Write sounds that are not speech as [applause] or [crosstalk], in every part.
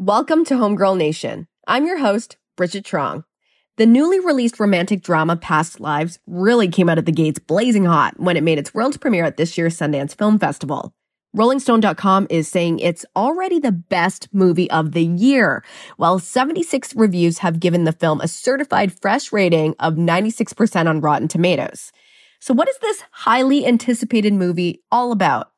Welcome to Homegirl Nation. I'm your host, Bridget Trong. The newly released romantic drama Past Lives really came out of the gates blazing hot when it made its world premiere at this year's Sundance Film Festival. RollingStone.com is saying it's already the best movie of the year, while 76 reviews have given the film a certified fresh rating of 96% on Rotten Tomatoes. So what is this highly anticipated movie all about?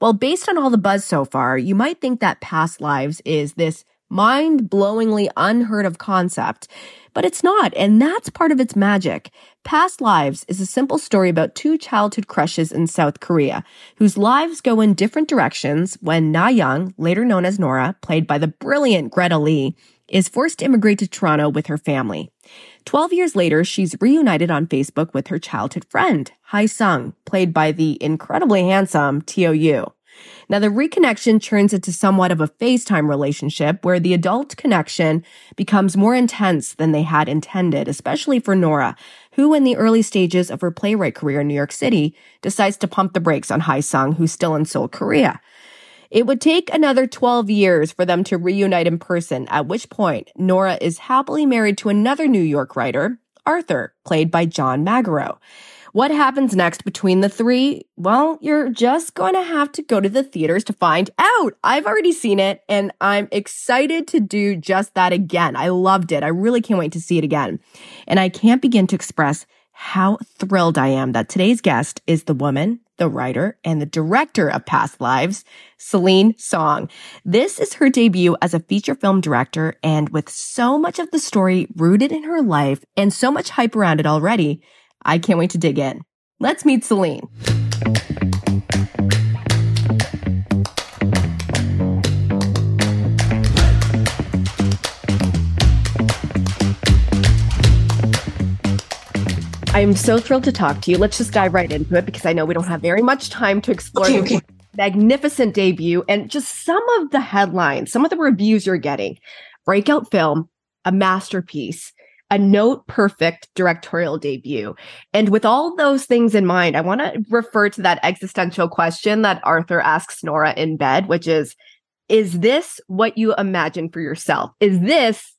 Well, based on all the buzz so far, you might think that Past Lives is this mind blowingly unheard of concept, but it's not. And that's part of its magic. Past Lives is a simple story about two childhood crushes in South Korea whose lives go in different directions when Na Young, later known as Nora, played by the brilliant Greta Lee, is forced to immigrate to Toronto with her family. Twelve years later, she's reunited on Facebook with her childhood friend, Hae Sung, played by the incredibly handsome Yoo. Now, the reconnection turns into somewhat of a FaceTime relationship where the adult connection becomes more intense than they had intended, especially for Nora, who in the early stages of her playwright career in New York City decides to pump the brakes on Hae Sung, who's still in Seoul, Korea. It would take another 12 years for them to reunite in person, at which point Nora is happily married to another New York writer, Arthur, played by John Magaro. What happens next between the three? Well, you're just going to have to go to the theaters to find out. I've already seen it and I'm excited to do just that again. I loved it. I really can't wait to see it again. And I can't begin to express how thrilled I am that today's guest is the woman, the writer, and the director of Past Lives, Celine Song. This is her debut as a feature film director, and with so much of the story rooted in her life and so much hype around it already, I can't wait to dig in. Let's meet Celine. I'm so thrilled to talk to you. Let's just dive right into it because I know we don't have very much time to explore okay, okay. magnificent debut and just some of the headlines, some of the reviews you're getting. Breakout film, a masterpiece, a note perfect directorial debut. And with all those things in mind, I want to refer to that existential question that Arthur asks Nora in bed, which is Is this what you imagine for yourself? Is this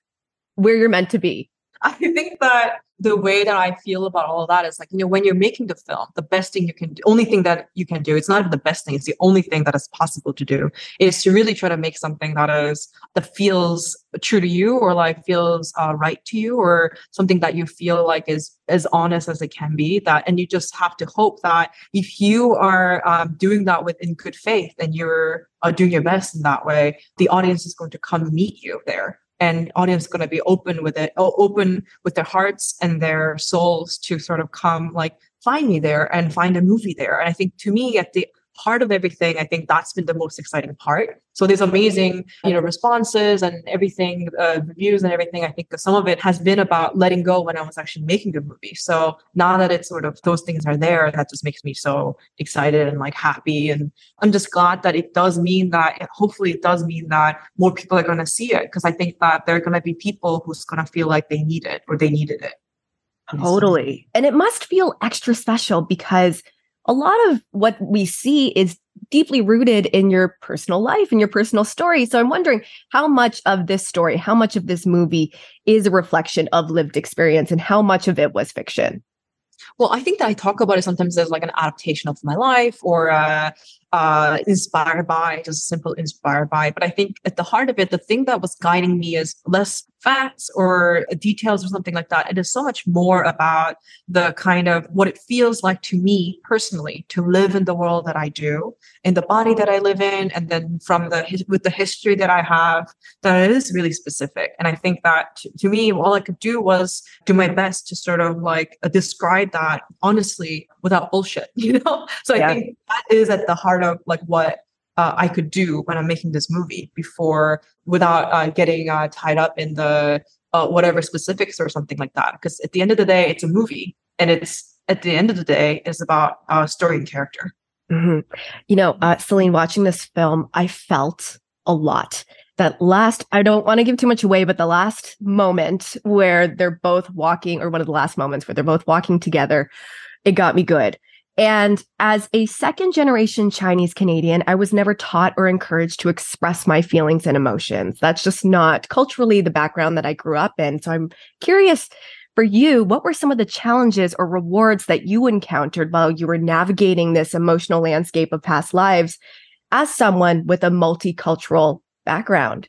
where you're meant to be? I think that the way that I feel about all that is like, you know, when you're making the film, the best thing you can do, only thing that you can do, it's not even the best thing, it's the only thing that is possible to do, is to really try to make something that is, that feels true to you or like feels uh, right to you or something that you feel like is as honest as it can be that and you just have to hope that if you are um, doing that within good faith and you're uh, doing your best in that way the audience is going to come meet you there and audience is going to be open with it open with their hearts and their souls to sort of come like find me there and find a movie there. And i think to me at the heart of everything i think that's been the most exciting part. So there's amazing you know responses and everything uh, reviews and everything i think some of it has been about letting go when i was actually making the movie so now that it's sort of those things are there that just makes me so excited and like happy. And i'm just glad that it does mean that it, hopefully it does mean that more people are going to see it because i think that there are going to be people who's going to feel like they need it or they needed it. Totally. And it must feel extra special because a lot of what we see is deeply rooted in your personal life and your personal story. So I'm wondering how much of this story, how much of this movie is a reflection of lived experience and how much of it was fiction? Well, I think that I talk about it sometimes as like an adaptation of my life or uh, uh, inspired by, just simple inspired by. But I think at the heart of it, the thing that was guiding me is less facts or details or something like that. It is so much more about the kind of what it feels like to me personally to live in the world that I do, in the body that I live in, and then from the with the history that I have, that is really specific. And I think that to, me, all I could do was do my best to sort of like describe that honestly without bullshit, [laughs] you know? So I think that is at the heart of like what uh, I could do when I'm making this movie before without uh, getting uh, tied up in the uh, whatever specifics or something like that. Because at the end of the day, it's a movie, and it's at the end of the day, it's about uh, story and character. Mm-hmm. You know, uh, Celine, watching this film, I felt a lot. That last, I don't want to give too much away, but the last moment where they're both walking, or one of the last moments where they're both walking together, it got me good. And as a second generation Chinese Canadian, I was never taught or encouraged to express my feelings and emotions. That's just not culturally the background that I grew up in. So I'm curious for you, what were some of the challenges or rewards that you encountered while you were navigating this emotional landscape of past lives as someone with a multicultural background?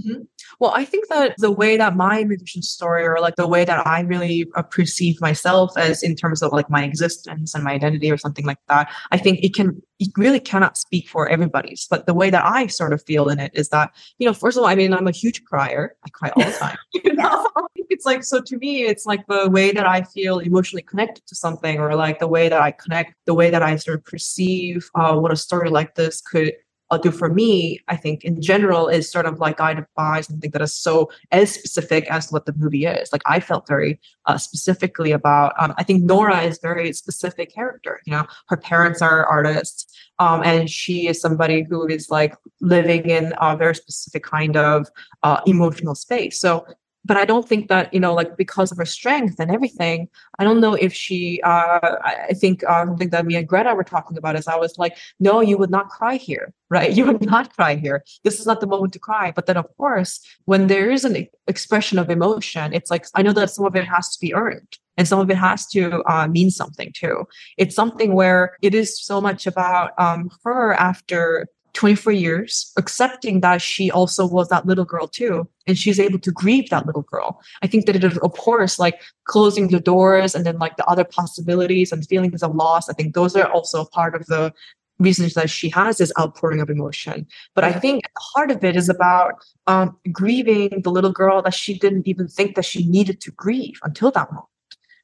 Mm-hmm. Well, I think that the way that my immigration story, or like the way that I really uh, perceive myself as in terms of like my existence and my identity or something like that, I think it can, it really cannot speak for everybody's. But the way that I sort of feel in it is that, you know, first of all, I mean, I'm a huge crier. I cry all the [laughs] time. [laughs] you know? [laughs] It's like, so to me, it's like the way that I feel emotionally connected to something, or like the way that I connect, the way that I sort of perceive uh, what a story like this could do for me, I think in general is sort of like I by something that is so as specific as what the movie is. Like I felt very uh, specifically about. Um, I think Nora is very specific character. You know, her parents are artists, um, and she is somebody who is like living in a very specific kind of uh, emotional space. So but I don't think that you know, like because of her strength and everything, I don't know if she. Uh, I think uh, something that me and Greta were talking about is I was like, no, you would not cry here, [laughs] right? You would not cry here. This is not the moment to cry. But then, of course, when there is an expression of emotion, it's like I know that some of it has to be earned. And some of it has to uh, mean something too. It's something where it is so much about um, her after 24 years, accepting that she also was that little girl too. And she's able to grieve that little girl. I think that it is, of course, like closing the doors and then like the other possibilities and feelings of loss. I think those are also part of the reasons that she has this outpouring of emotion. But I think the heart of it is about um, grieving the little girl that she didn't even think that she needed to grieve until that moment.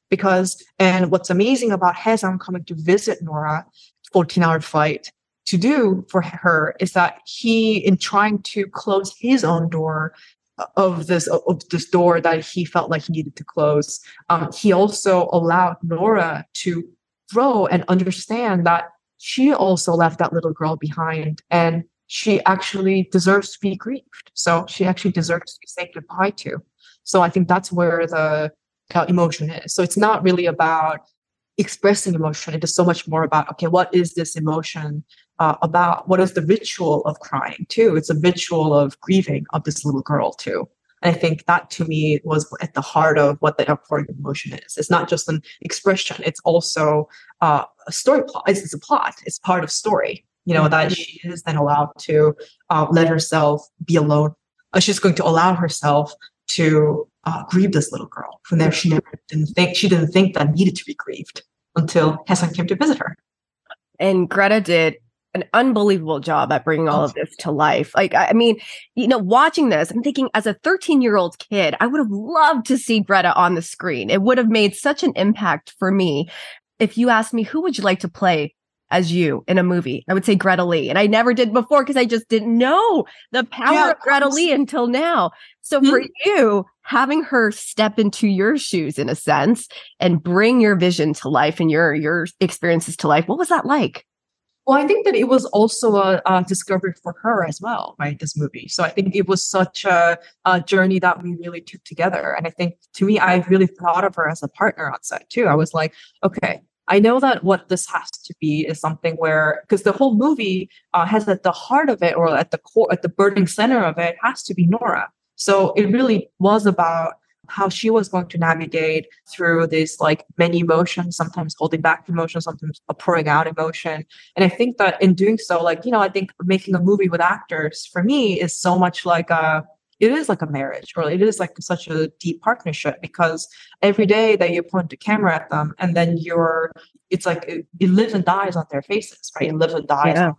Because, and what's amazing about Hae Sung coming to visit Nora, 14 hour flight, to do for her is that he, in trying to close his own door of this of this door that he felt like he needed to close, um, he also allowed Nora to grow and understand that she also left that little girl behind and she actually deserves to be grieved. So she actually deserves to be said goodbye to. So I think that's where the uh, emotion is. So it's not really about expressing emotion. It is so much more about okay, what is this emotion uh, about what is the ritual of crying too. It's a ritual of grieving of this little girl too. And I think that to me was at the heart of what the outpouring of emotion is. It's not just an expression, it's also uh, a story plot. It's, it's, a plot, it's part of story, you know, that she is then allowed to uh, let herself be alone. Uh, she's going to allow herself to uh, grieve this little girl. From there, she never didn't think, she didn't think that needed to be grieved until Hae Sung came to visit her. And Greta did an unbelievable job at bringing all of this to life. Like, I mean, you know, watching this, I'm thinking as a 13 year old kid, I would have loved to see Greta on the screen. It would have made such an impact for me. If you asked me, who would you like to play as you in a movie? I would say Greta Lee. And I never did before because I just didn't know the power yeah, of Greta Lee until now. So mm-hmm. for you, having her step into your shoes in a sense and bring your vision to life and your your experiences to life, what was that like? Well, I think that it was also a, a, discovery for her as well, right? This movie. So I think it was such a, a, journey that we really took together. And I think to me, I really thought of her as a partner on set too. I was like, okay, I know that what this has to be is something where, because the whole movie uh, has at the heart of it or at the core, at the burning center of it has to be Nora. So it really was about how she was going to navigate through this like many emotions, sometimes holding back emotion, sometimes pouring out emotion. And I think that in doing so, like, you know, I think making a movie with actors for me is so much like a it is like a marriage or it is like such a deep partnership because every day that you point the camera at them and then you're it's like it, it lives and dies on their faces right it lives and dies yeah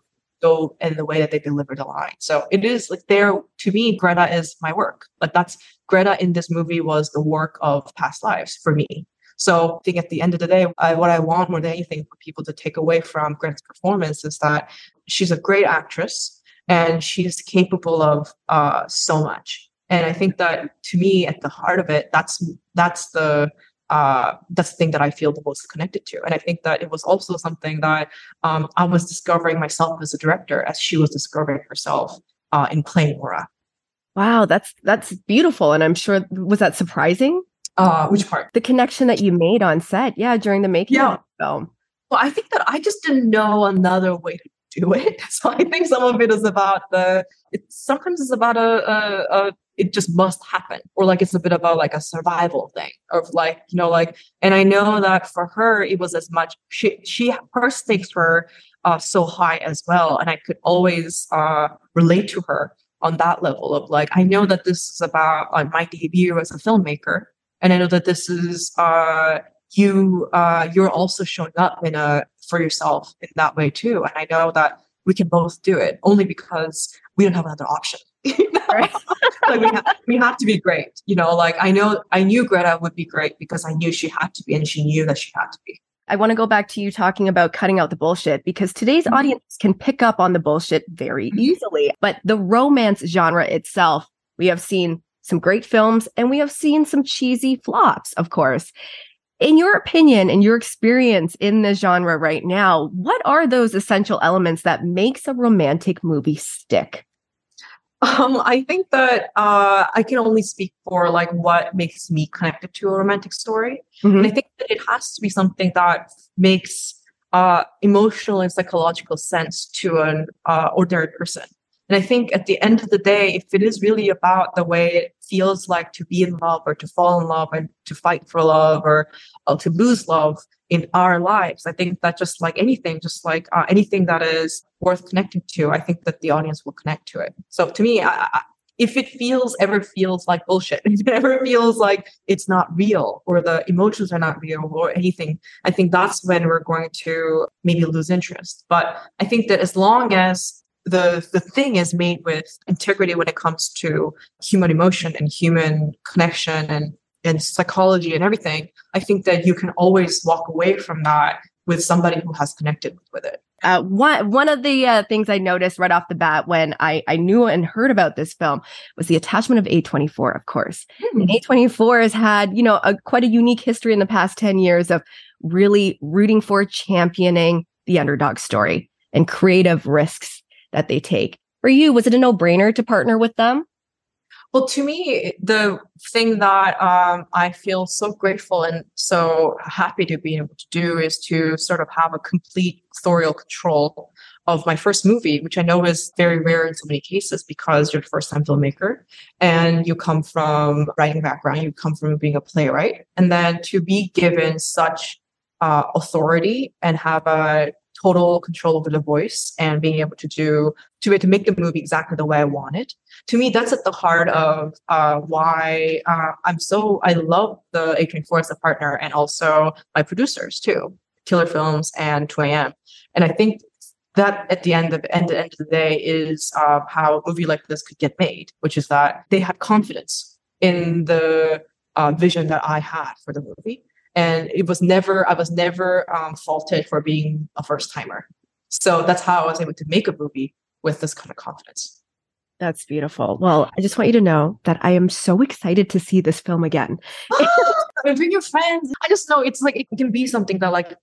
go in the way that they deliver the line. So it is like there to me, Greta is my work. Like that's Greta in this movie was the work of past lives for me. So I think at the end of the day, I, what I want more than anything for people to take away from Greta's performance is that she's a great actress and she's capable of uh, so much. And I think that to me, at the heart of it, that's that's the uh, that's the thing that I feel the most connected to. And I think that it was also something that um, I was discovering myself as a director as she was discovering herself uh, in playing Nora. Wow, that's that's beautiful. And I'm sure was that surprising? Uh, which part? The connection that you made on set, yeah, during the making yeah. of the film. Well, I think that I just didn't know another way to do it. [laughs] So I think some of it is about the. It sometimes it's about a, a, a it just must happen or like it's a bit about like a survival thing of like you know like and i know that for her it was as much she she her stakes were uh, so high as well and i could always uh, relate to her on that level of like i know that this is about uh, my debut as a filmmaker and i know that this is uh you uh you're also showing up in a for yourself in that way too and i know that we can both do it only because we don't have another option [laughs] you know? right. [laughs] like we, ha- we have to be great you know like i know i knew greta would be great because i knew she had to be and she knew that she had to be I want to go back to you talking about cutting out the bullshit because today's mm-hmm. audience can pick up on the bullshit very mm-hmm. easily. But the romance genre itself, we have seen some great films and we have seen some cheesy flops, of course. In your opinion and your experience in the genre right now, what are those essential elements that makes a romantic movie stick? Um, I think that uh, I can only speak for like what makes me connected to a romantic story, mm-hmm. and I think that it has to be something that makes uh, emotional and psychological sense to an uh, ordinary person. And I think at the end of the day, if it is really about the way it feels like to be in love or to fall in love and to fight for love or, or to lose love in our lives, I think that just like anything, just like uh, anything that is worth connecting to, I think that the audience will connect to it. So to me, I, I, if it feels ever feels like bullshit, [laughs] if it ever feels like it's not real or the emotions are not real or anything, I think that's when we're going to maybe lose interest. But I think that as long as the the thing is made with integrity when it comes to human emotion and human connection and and psychology and everything i think that you can always walk away from that with somebody who has connected with it uh, one one of the uh, things I noticed right off the bat when I, I knew and heard about this film was the attachment of A24, of course. Hmm. A24 has had, you know, a, quite a unique history in the past 10 years of really rooting for championing the underdog story and creative risks that they take. For you, was it a no brainer to partner with them? Well, to me, the thing that um, I feel so grateful and so happy to be able to do is to sort of have a complete authorial control of my first movie, which I know is very rare in so many cases because you're a first time filmmaker and you come from writing background, you come from being a playwright, and then to be given such uh, authority and have a total control over the voice and being able to do to to make the movie exactly the way I want it. To me, that's at the heart of uh, why uh, I'm so I love the A24 as a partner and also my producers too, Killer Films and 2AM. And I think that at the end of end, end of the day is uh, how a movie like this could get made, which is that they had confidence in the uh, vision that I had for the movie and it was never i was never um, faulted for being a first timer. So that's how i was able to make a movie with this kind of confidence. That's beautiful. Well i just want you to know that i am so excited to see this film again. [laughs] Bring your friends. I just know it's like it can be something that like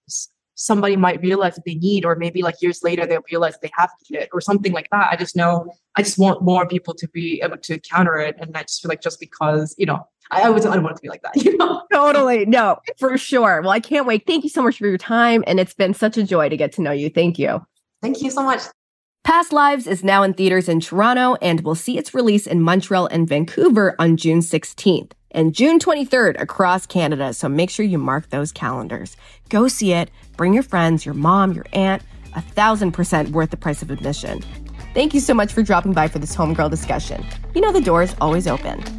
somebody might realize that they need or maybe like years later they'll realize they have it or something like that. I just know i just want more people to be able to counter it. And i just feel like just because you know I always I want it to be like that, [laughs] you know? Totally. No, [laughs] for sure. Well, I can't wait. Thank you so much for your time. And it's been such a joy to get to know you. Thank you. Thank you so much. Past Lives is now in theaters in Toronto and will see its release in Montreal and Vancouver on June 16th and June 23rd across Canada. So make sure you mark those calendars. Go see it. Bring your friends, your mom, your aunt. A thousand percent worth the price of admission. Thank you so much for dropping by for this homegirl discussion. You know the door is always open.